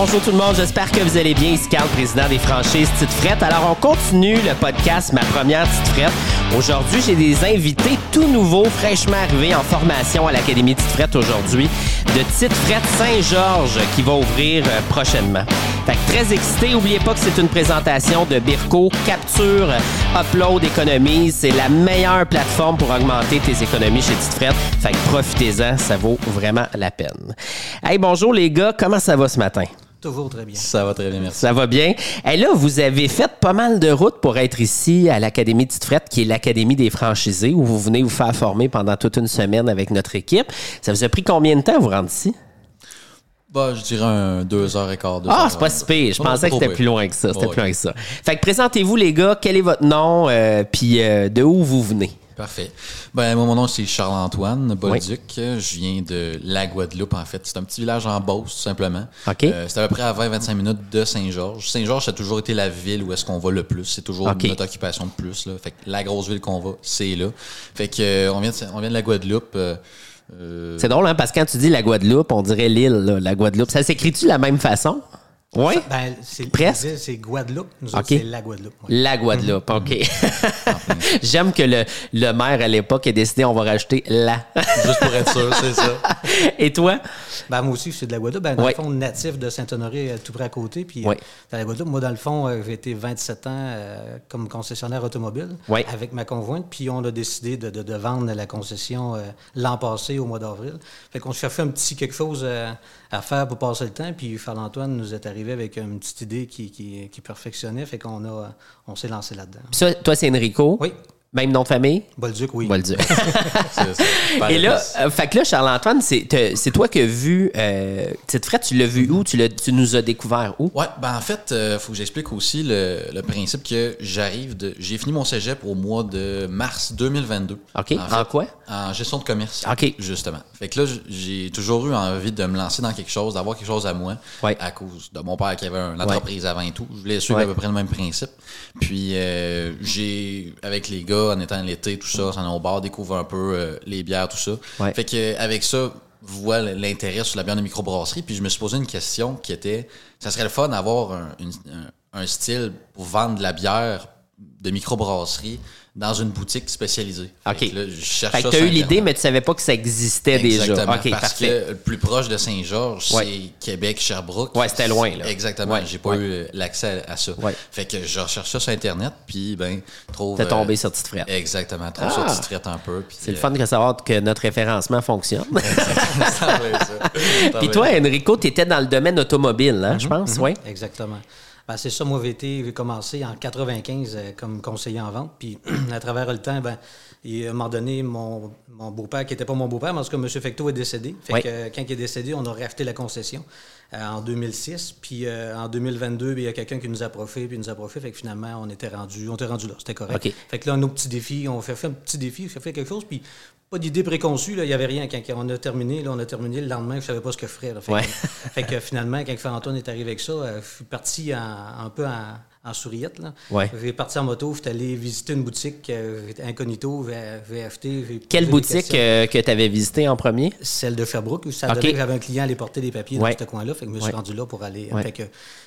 Bonjour tout le monde, j'espère que vous allez bien. Ici Carl, président des franchises Tite Frette. Alors, on continue le podcast Ma Première Tite Frette. Aujourd'hui, j'ai des invités tout nouveaux, fraîchement arrivés en formation à l'Académie Tite Frette aujourd'hui, de Tite Frette Saint-Georges qui va ouvrir euh, prochainement. Fait que très excité. N'oubliez pas que c'est une présentation de Birko. Capture, upload, économise. C'est la meilleure plateforme pour augmenter tes économies chez Tite Frette. Fait que profitez-en, ça vaut vraiment la peine. Hey, bonjour les gars, comment ça va ce matin? Toujours très bien. Ça va très bien, merci. Ça va bien. Et là, vous avez fait pas mal de routes pour être ici à l'Académie Tite Frette, qui est l'Académie des franchisés, où vous venez vous faire former pendant toute une semaine avec notre équipe. Ça vous a pris combien de temps à vous rendre ici? Bah, je dirais un deux heures et quart. deux Ah, c'est pas si pire. Je Non, pensais que c'était plus loin que ça. C'était Ouais. plus loin que ça. Fait que présentez-vous, les gars. Quel est votre nom? euh, Puis euh, de où vous venez? Parfait. Ben, moi, mon nom, c'est Charles-Antoine Bolduc. Je viens de la Guadeloupe, en fait. C'est un petit village en Beauce, tout simplement. OK. Euh, c'est à peu près à 20-25 minutes de Saint-Georges. Saint-Georges, ça a toujours été la ville où est-ce qu'on va le plus. C'est toujours notre occupation de plus. Là. Fait que la grosse ville qu'on va, c'est là. Fait que, euh, on, vient de, on vient de la Guadeloupe. euh, euh, C'est drôle, hein, parce que quand tu dis la Guadeloupe, on dirait l'île, là, la Guadeloupe. Ça s'écrit-tu de la même façon? Oui? Ben, c'est Presque. C'est Guadeloupe. Nous autres, c'est la Guadeloupe. ouais. La Guadeloupe, OK. J'aime que le, le maire à l'époque ait décidé on va rajouter la. juste pour être sûr, c'est ça. Et toi? Ben, moi aussi, je suis de la Guadeloupe. Ben, dans Ouais. le fond, natif de Saint-Honoré, euh, tout près à côté. Puis, Ouais. euh, dans la Guadeloupe, moi, dans le fond, euh, j'ai été 27 ans euh, comme concessionnaire automobile avec ma conjointe. Puis, on a décidé de, de- de vendre la concession euh, l'an passé, au mois d'avril. Fait qu'on cherchait un petit quelque chose euh, à faire pour passer le temps. Puis, Charles-Antoine nous est arrivé avec une petite idée qui, qui, qui perfectionnait. Fait qu'on a, on s'est lancé là-dedans. Ça, toi, c'est Enrico? Oui. Même nom de famille? Bolduc, oui. Bolduc. C'est ça. Par Et là, euh, fait que là, Charles-Antoine, c'est toi qui as vu euh, Tite Frette, tu l'as vu où? Tu, l'as- tu nous as découvert où? Ouais, ben en fait, il faut que j'explique aussi le, le principe que j'arrive de. J'ai fini mon cégep au mois de mars 2022. OK. En fait, quoi? En gestion de commerce. OK. Justement. Fait que là, j'ai toujours eu envie de me lancer dans quelque chose, d'avoir quelque chose à moi. Ouais. À cause de mon père qui avait une entreprise avant et tout. Je voulais suivre Ouais. à peu près le même principe. Puis euh, j'ai, avec les gars, en étant l'été, tout ça, s'en est au bar, découvre un peu euh, les bières, tout ça. Ouais. Fait que avec ça, vois l'intérêt sur la bière de microbrasserie. Puis je me suis posé une question qui était ça serait le fun d'avoir un- un style pour vendre de la bière de microbrasserie dans une boutique spécialisée. OK. Fait que là, je cherche Fait que ça tu as sur eu l'idée, mais tu savais pas que ça existait déjà. Exactement, OK, parce parfait. que le plus proche de Saint-Georges, Ouais. c'est Québec, Sherbrooke. Ouais, c'était loin, là. Exactement. Ouais, J'ai pas ouais. eu euh, l'accès à, à ça. Ouais. Fait que je recherche ça sur Internet, puis ben, trouve. T'es tombé euh, sur Tite Frette. Exactement. Trouve Ah. ça tu traites un peu. C'est le euh, fun de savoir que notre référencement fonctionne. ça va être ça. Ça Puis toi, Enrico, tu étais dans le domaine automobile, hein, je pense, oui? Exactement. Ben, c'est ça, moi, été- j'ai commencé en 95 euh, comme conseiller en vente. Puis, à travers le temps, ben, il, à un moment donné, mon, mon beau-père, qui n'était pas mon beau-père, mais en tout cas, M. Fecto est décédé. Fait Oui. que, euh, quand il est décédé, on a racheté la concession euh, en 2006. Puis, euh, en 2022, ben, il y a quelqu'un qui nous a approché, puis il nous a approché. Fait que finalement, on était rendu, on était rendu là. C'était correct. Fait que là, nos petits défis, on fait, fait un petit défi, on fait fait quelque chose, puis pas d'idée préconçue, il n'y avait rien. Quand on a terminé, là, on a terminé le lendemain, je ne savais pas ce que je ferais. là. Fait, Ouais. que, fait que finalement, quand Antoine est arrivé avec ça, je suis parti en- un peu en, en souriette. Là. Ouais. J'ai parti en moto, je suis allé visiter une boutique euh, incognito, j'ai Quelle boutique euh, que tu avais visité en premier? Celle de Sherbrooke, où ça OK. donnait que j'avais un client à aller porter des papiers Ouais. dans ce coin-là. Fait que je me suis Ouais. rendu là pour aller. Fait que,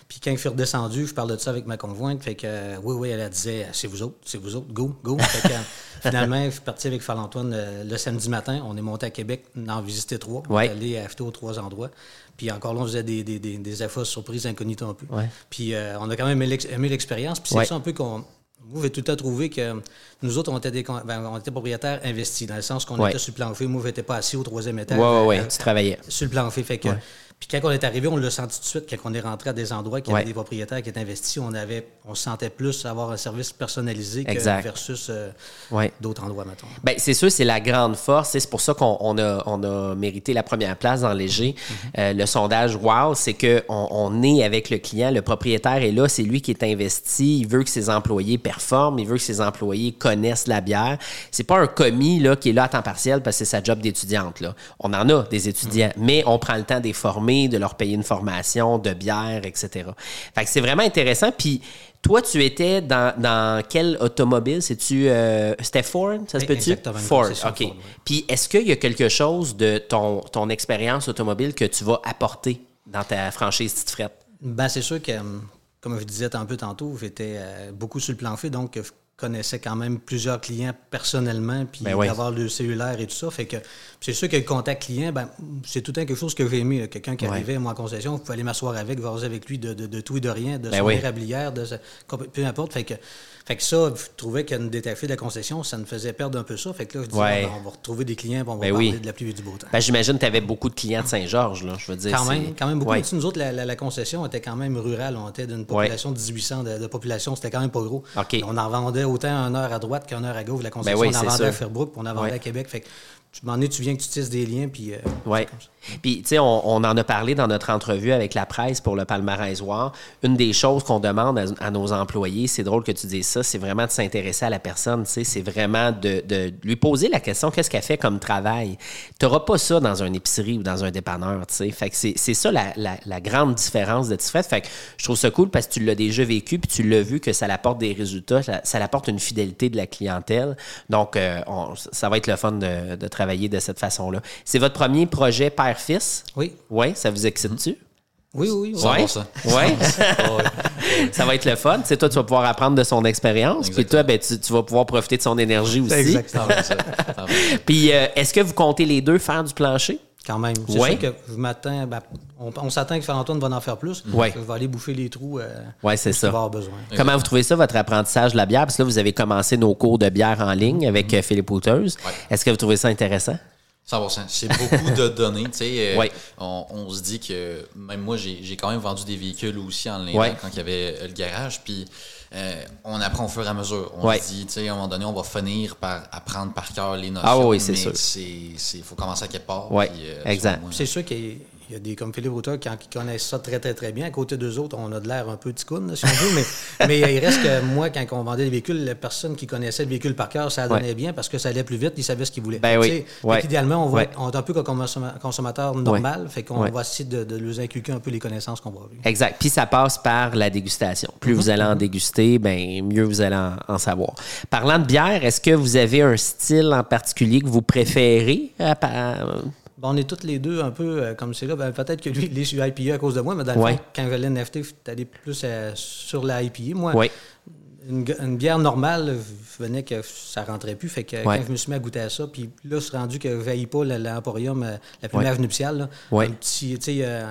puis quand je suis redescendu, je parle de ça avec ma conjointe. Fait que euh, oui, oui, elle, disait c'est vous autres, c'est vous autres, go, go. Fait que, euh, finalement, je suis parti avec Charles-Antoine euh, le samedi matin. On est monté à Québec, on en visité trois. On est allé acheter aux trois endroits. Puis encore là, on faisait des, des, des, des efforts surprises incognito un peu. Ouais. Puis euh, on a quand même aimé l'ex- aimé l'expérience. Puis c'est Ouais. ça un peu qu'on. Vous, j'ai tout le temps trouvé que nous autres, on était, des, ben, on était propriétaires investis, dans le sens qu'on Ouais. était sur le plancher. Moi, je n'étais pas assis au troisième étage. Ouais, ouais, ouais, euh, tu travaillais. sur le plancher. Fait que, Puis quand on est arrivé, on l'a senti tout de suite. Quand on est rentré à des endroits qui Ouais. avaient des propriétaires qui étaient investis, on, avait, on se sentait plus avoir un service personnalisé que Exact. versus euh, Ouais. d'autres endroits, mettons. Ben, c'est sûr, c'est la grande force. C'est pour ça qu'on on a, on a mérité la première place dans Léger. Euh, le sondage Wow, c'est qu'on on est avec le client, le propriétaire est là, c'est lui qui est investi, il veut que ses employés performent, il veut que ses employés connaissent la bière. C'est pas un commis là, qui est là à temps partiel parce que c'est sa job d'étudiante. là. On en a des étudiants, mais on prend le temps de les former, de leur payer une formation, de bière, etc. Fait que c'est vraiment intéressant. Puis toi, tu étais dans, dans quelle automobile? C'est-tu euh, c'était Ford? Ça se peut-tu? Ford, OK. Ford. Puis est-ce qu'il y a quelque chose de ton, ton expérience automobile que tu vas apporter dans ta franchise Petite Frette? Ben, c'est sûr que, hum, comme je disais un peu tantôt, j'étais euh, beaucoup sur le plan fait, donc je connaissais quand même plusieurs clients personnellement, puis Ben oui. d'avoir le cellulaire et tout ça. Fait que c'est sûr que le contact client, ben, c'est tout le temps quelque chose que j'ai aimé. Quelqu'un qui Ouais. arrivait à moi en concession, je pouvais aller m'asseoir avec, voir avec lui de, de- de tout et de rien, de Ben son oui. érablière, de peu importe. Fait que, fait que ça, je trouvais que nous détacher de la concession, ça nous faisait perdre un peu ça. Fait que là, je disais, Ouais. on, va- on va retrouver des clients, puis on va Ben parler oui. de la pluie et du beau temps. Ben, J'imagine que tu avais beaucoup de clients de Saint-Georges, là. Je veux dire. Quand même, quand même beaucoup. Ouais. Mais tu sais, Nous autres, la, la- la concession était quand même rurale. On était d'une population de 1800 de, de population. C'était quand même pas gros. Ben On en vendait autant une heure à droite qu'une heure à gauche. La concession, oui, on en vendait à Sherbrooke, puis on en vendait à Québec. Fait que, tu m'en es, tu viens que tu tisses des liens, puis... euh, Oui. Puis, tu sais, on, on en a parlé dans notre entrevue avec la presse pour le palmarèsoir. Une des choses qu'on demande à, à nos employés, c'est drôle que tu dises ça, c'est vraiment de s'intéresser à la personne. Tu sais, c'est vraiment de, de lui poser la question qu'est-ce qu'elle fait comme travail? Tu n'auras pas ça dans une épicerie ou dans un dépanneur. Tu sais. Fait que c'est ça la, la- la grande différence de Tifret. Fait que je trouve ça cool parce que tu l'as déjà vécu puis tu l'as vu que ça apporte des résultats, ça, ça apporte une fidélité de la clientèle. Donc, euh, on- ça va être le fun de, de travailler de cette façon-là. C'est votre premier projet père-fils? Oui, Oui, ça vous excite-tu? oui, oui. oui. Ça- Oui. 100%. Ouais. ça va être le fun. Tu sais, toi, tu vas pouvoir apprendre de son expérience. Puis toi, ben, tu, tu vas pouvoir profiter de son énergie aussi. Exactement. Ça ça. Ça. Puis euh, est-ce que vous comptez les deux faire du plancher? Quand même. C'est Ouais. sûr que je m'attends... ben, on on s'attend que Antoine va en faire plus. Ouais. Je vais aller bouffer les trous euh, Ouais, c'est ça. il va avoir besoin. Comment vous trouvez ça, votre apprentissage de la bière? Parce que là, vous avez commencé nos cours de bière en ligne avec euh, Philippe Houteuse. Est-ce que vous trouvez ça intéressant? 100%. C'est beaucoup de données. tu sais. euh, Ouais. on, on se dit que même moi, j'ai j'ai quand même vendu des véhicules aussi en ligne Ouais. quand il y avait euh, le garage. Puis euh, on apprend au fur et à mesure. On Ouais. se dit, tu sais, à un moment donné, on va finir par apprendre par cœur les notions. Ah oui, c'est sûr. Il faut commencer à quelque part. Ouais, puis, euh, exact. C'est sûr qu'il y a- il y a des comme Philippe Auteur qui, qui connaissent ça très, très, très bien. À côté d'eux autres, on a de l'air un peu ticoun, là, si on veut. Mais, mais il reste que moi, quand on vendait des véhicules, la personne qui connaissait le véhicule par cœur, ça donnait Ouais. bien parce que ça allait plus vite, ils savaient ce qu'ils voulaient. Ben oui. Ouais. qu'idéalement, on, va, Ouais. on est un peu comme consomma- consommateur normal. Fait qu'on va essayer de, de leur inculquer un peu les connaissances qu'on va avoir. Exact. Puis ça passe par la dégustation. Plus vous allez en déguster, ben mieux vous allez en, en savoir. Parlant de bière, est-ce que vous avez un style en particulier que vous préférez? à Bon, on est tous les deux un peu euh, comme c'est là. Ben, peut-être que lui, il est sur IPA à cause de moi, mais dans le Ouais. fond, quand j'allais NFT, j'étais allé plus euh, sur la IPA. Moi, Oui. Une, bière normale, je venais que ça rentrait plus. Fait que Ouais. quand je me suis mis à goûter à ça, puis là, c'est rendu que veille pas l'emporium, euh, la plumage nuptiale. Là. Ouais. Un petit, tu sais, euh,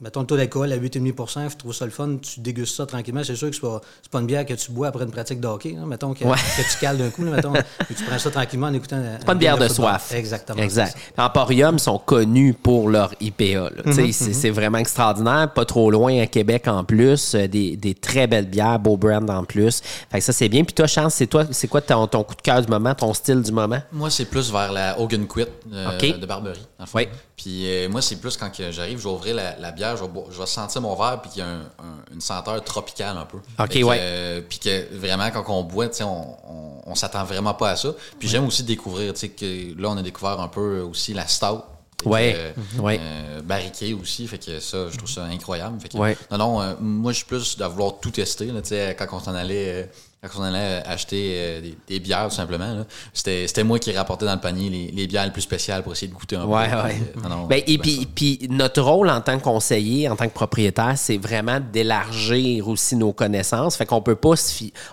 mettons le taux d'alcool à 8,5% je trouve ça le fun. Tu dégustes ça tranquillement. C'est sûr que c'est pas, c'est pas une bière que tu bois après une pratique de hockey. là. Mettons que, tu cales d'un coup. Là, mettons, puis tu prends ça tranquillement en écoutant. euh, Pas une bière de soif. Exactement. Exact. c'est. Emporium sont connus pour leur IPA. Mhm, c'est, c'est vraiment extraordinaire. Pas trop loin à Québec en plus. Euh, Des, des très belles bières, beau brand en plus. Fait que ça, c'est bien. Puis toi, Chance, c'est toi, c'est quoi ton, ton coup de cœur du moment, ton style du moment? Moi, c'est plus vers la Hogan Quit euh, de Barberie. Oui. Puis euh, moi, c'est plus quand j'arrive, je vais ouvrir la, la bière, je vais, bo- je vais sentir mon verre, puis qu'il y a un- un- une senteur tropicale un peu. OK, Fait que, ouais. euh, puis que vraiment, quand on boit, on, on, on s'attend vraiment pas à ça. Puis j'aime aussi découvrir, tu sais, que là, on a découvert un peu aussi la stout. Ouais. euh. Ouais. euh, barriquée aussi, fait que ça, je trouve ça incroyable. Fait que, Ouais. Non, non, euh, moi, je suis plus de vouloir tout tester, là, tu sais, quand on s'en allait... euh, quand on allait acheter euh, des, des bières, tout simplement, c'était c'était moi qui rapportais dans le panier les, les bières les plus spéciales pour essayer de goûter un Ouais, peu. ouais. Euh, non, non, Ben, et puis, puis notre rôle en tant que conseiller, en tant que propriétaire, c'est vraiment d'élargir aussi nos connaissances. Fait qu'on peut pas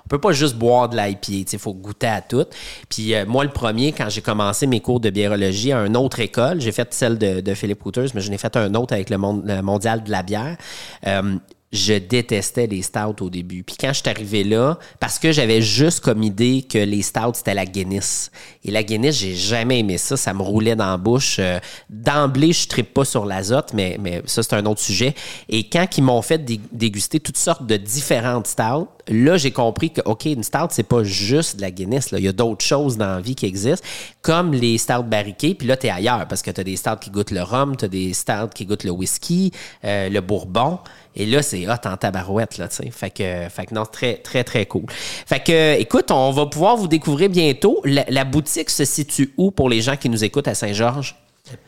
on peut pas juste boire de l'IPA. Il faut goûter à tout. Puis euh, moi, le premier, quand j'ai commencé mes cours de biérologie à une autre école, j'ai fait celle de, de Philippe Couters, mais je n'ai fait un autre avec le, monde, le mondial de la bière. Euh, je détestais les stouts au début. Puis quand je suis arrivé là, parce que j'avais juste comme idée que les stouts, c'était la Guinness. Et la Guinness, j'ai jamais aimé ça. Ça me roulait dans la bouche. Euh, D'emblée, je ne pas sur l'azote, mais, mais ça, c'est un autre sujet. Et quand ils m'ont fait dé- déguster toutes sortes de différentes stouts, là, j'ai compris que, OK, une stout, c'est pas juste de la Guinness. Là. Il y a d'autres choses dans la vie qui existent, comme les stouts barriqués. Puis là, tu ailleurs parce que tu as des stouts qui goûtent le rhum, tu as des stouts qui goûtent le whisky, euh, le bourbon. Et là, c'est hot en tabarouette, là, tu sais. Fait que, fait que non, très, très, très cool. Fait que, écoute, on va pouvoir vous découvrir bientôt. La, la boutique se situe où pour les gens qui nous écoutent à Saint-Georges?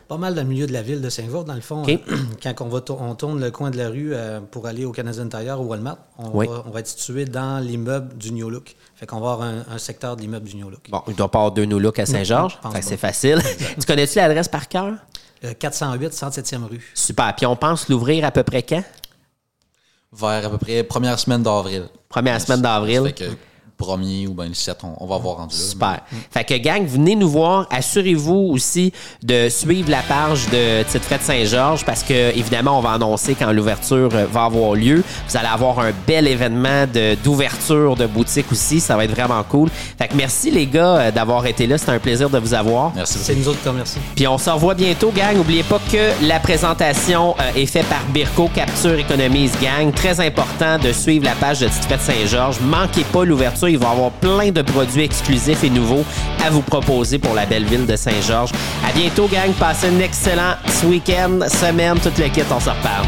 Pas mal dans le milieu de la ville de Saint-Vaud, dans le fond. Euh, Quand on, va on tourne le coin de la rue euh, pour aller au Canadian Tire ou Walmart, on, Oui. va, on va être situé dans l'immeuble du New Look. Fait qu'on va avoir un, un secteur de l'immeuble du New Look. Bon, il doit pas avoir deux New Look à Saint-Georges. c'est facile. tu connais-tu l'adresse par cœur? Euh, 408, 107e rue. Super. Puis on pense l'ouvrir à peu près quand? Vers à peu près première semaine d'avril. Première semaine d'avril. Premier ou bien le 7, on, on va voir rendu là. Super. Fait que, gang, venez nous voir. Assurez-vous aussi de suivre la page de Tite Fred Saint-Georges parce que, évidemment, on va annoncer quand l'ouverture euh, va avoir lieu. Vous allez avoir un bel événement d'ouverture de, boutique aussi. Ça va être vraiment cool. Fait que merci, les gars, euh, d'avoir été là. C'était un plaisir de vous avoir. Merci beaucoup. C'est nous autres remercions. Puis on se revoit bientôt, gang. N'oubliez pas que la présentation euh, est faite par Birko Capture Économise Gang. Très important de suivre la page de Tite Fête Saint-Georges. Manquez pas l'ouverture. Il va avoir plein de produits exclusifs et nouveaux à vous proposer pour la belle ville de Saint-Georges. À bientôt, gang. Passez un excellent week-end, semaine, toute l'équipe. On se reparle.